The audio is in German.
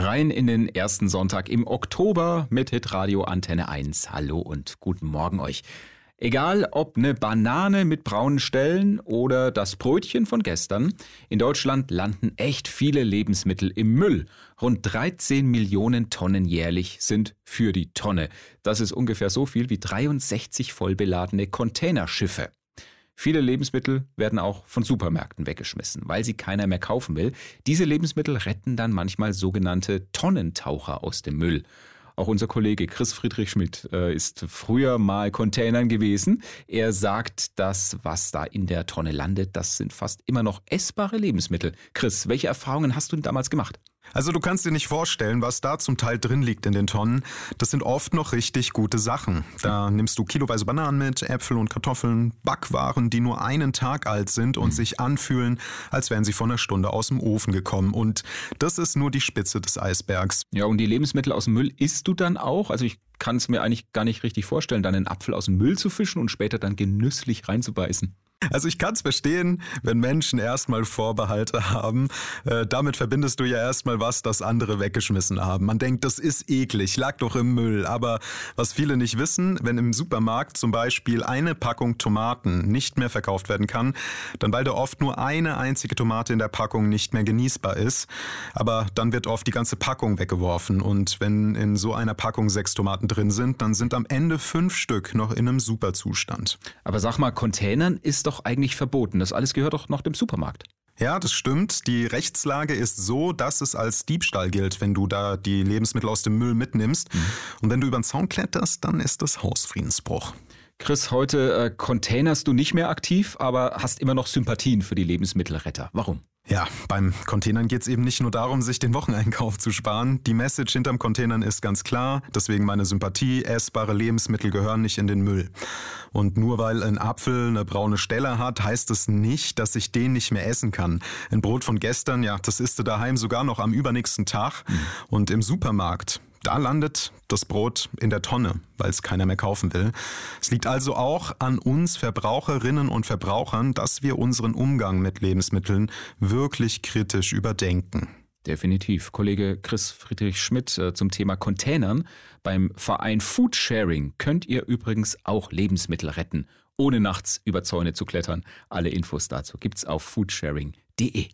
rein in den ersten Sonntag im Oktober mit Hitradio Antenne 1. Hallo und guten Morgen euch. Egal ob eine Banane mit braunen Stellen oder das Brötchen von gestern, in Deutschland landen echt viele Lebensmittel im Müll. Rund 13 Millionen Tonnen jährlich sind für die Tonne. Das ist ungefähr so viel wie 63 vollbeladene Containerschiffe. Viele Lebensmittel werden auch von Supermärkten weggeschmissen, weil sie keiner mehr kaufen will. Diese Lebensmittel retten dann manchmal sogenannte Tonnentaucher aus dem Müll. Auch unser Kollege Chris Friedrich Schmidt äh, ist früher mal Containern gewesen. Er sagt, das, was da in der Tonne landet, das sind fast immer noch essbare Lebensmittel. Chris, welche Erfahrungen hast du denn damals gemacht? Also du kannst dir nicht vorstellen, was da zum Teil drin liegt in den Tonnen. Das sind oft noch richtig gute Sachen. Da nimmst du kiloweise Bananen mit, Äpfel und Kartoffeln, Backwaren, die nur einen Tag alt sind und mhm. sich anfühlen, als wären sie von einer Stunde aus dem Ofen gekommen. Und das ist nur die Spitze des Eisbergs. Ja, und die Lebensmittel aus dem Müll isst du dann auch? Also ich kann es mir eigentlich gar nicht richtig vorstellen, dann einen Apfel aus dem Müll zu fischen und später dann genüsslich reinzubeißen. Also ich kann es verstehen, wenn Menschen erstmal Vorbehalte haben. Äh, damit verbindest du ja erstmal was, das andere weggeschmissen haben. Man denkt, das ist eklig, lag doch im Müll. Aber was viele nicht wissen, wenn im Supermarkt zum Beispiel eine Packung Tomaten nicht mehr verkauft werden kann, dann weil da oft nur eine einzige Tomate in der Packung nicht mehr genießbar ist. Aber dann wird oft die ganze Packung weggeworfen. Und wenn in so einer Packung sechs Tomaten drin sind, dann sind am Ende fünf Stück noch in einem Superzustand. Aber sag mal, Containern ist doch doch eigentlich verboten. Das alles gehört doch noch dem Supermarkt. Ja, das stimmt. Die Rechtslage ist so, dass es als Diebstahl gilt, wenn du da die Lebensmittel aus dem Müll mitnimmst. Mhm. Und wenn du über den Zaun kletterst, dann ist das Hausfriedensbruch. Chris, heute äh, containerst du nicht mehr aktiv, aber hast immer noch Sympathien für die Lebensmittelretter. Warum? Ja, beim Containern geht es eben nicht nur darum, sich den Wocheneinkauf zu sparen. Die Message hinterm Containern ist ganz klar. Deswegen meine Sympathie. Essbare Lebensmittel gehören nicht in den Müll. Und nur weil ein Apfel eine braune Stelle hat, heißt es nicht, dass ich den nicht mehr essen kann. Ein Brot von gestern, ja, das isst du daheim sogar noch am übernächsten Tag. Mhm. Und im Supermarkt, da landet das Brot in der Tonne, weil es keiner mehr kaufen will. Es liegt also auch an uns Verbraucherinnen und Verbrauchern, dass wir unseren Umgang mit Lebensmitteln wirklich kritisch überdenken. Definitiv. Kollege Chris Friedrich Schmidt äh, zum Thema Containern. Beim Verein Foodsharing könnt ihr übrigens auch Lebensmittel retten, ohne nachts über Zäune zu klettern. Alle Infos dazu gibt's auf foodsharing.de.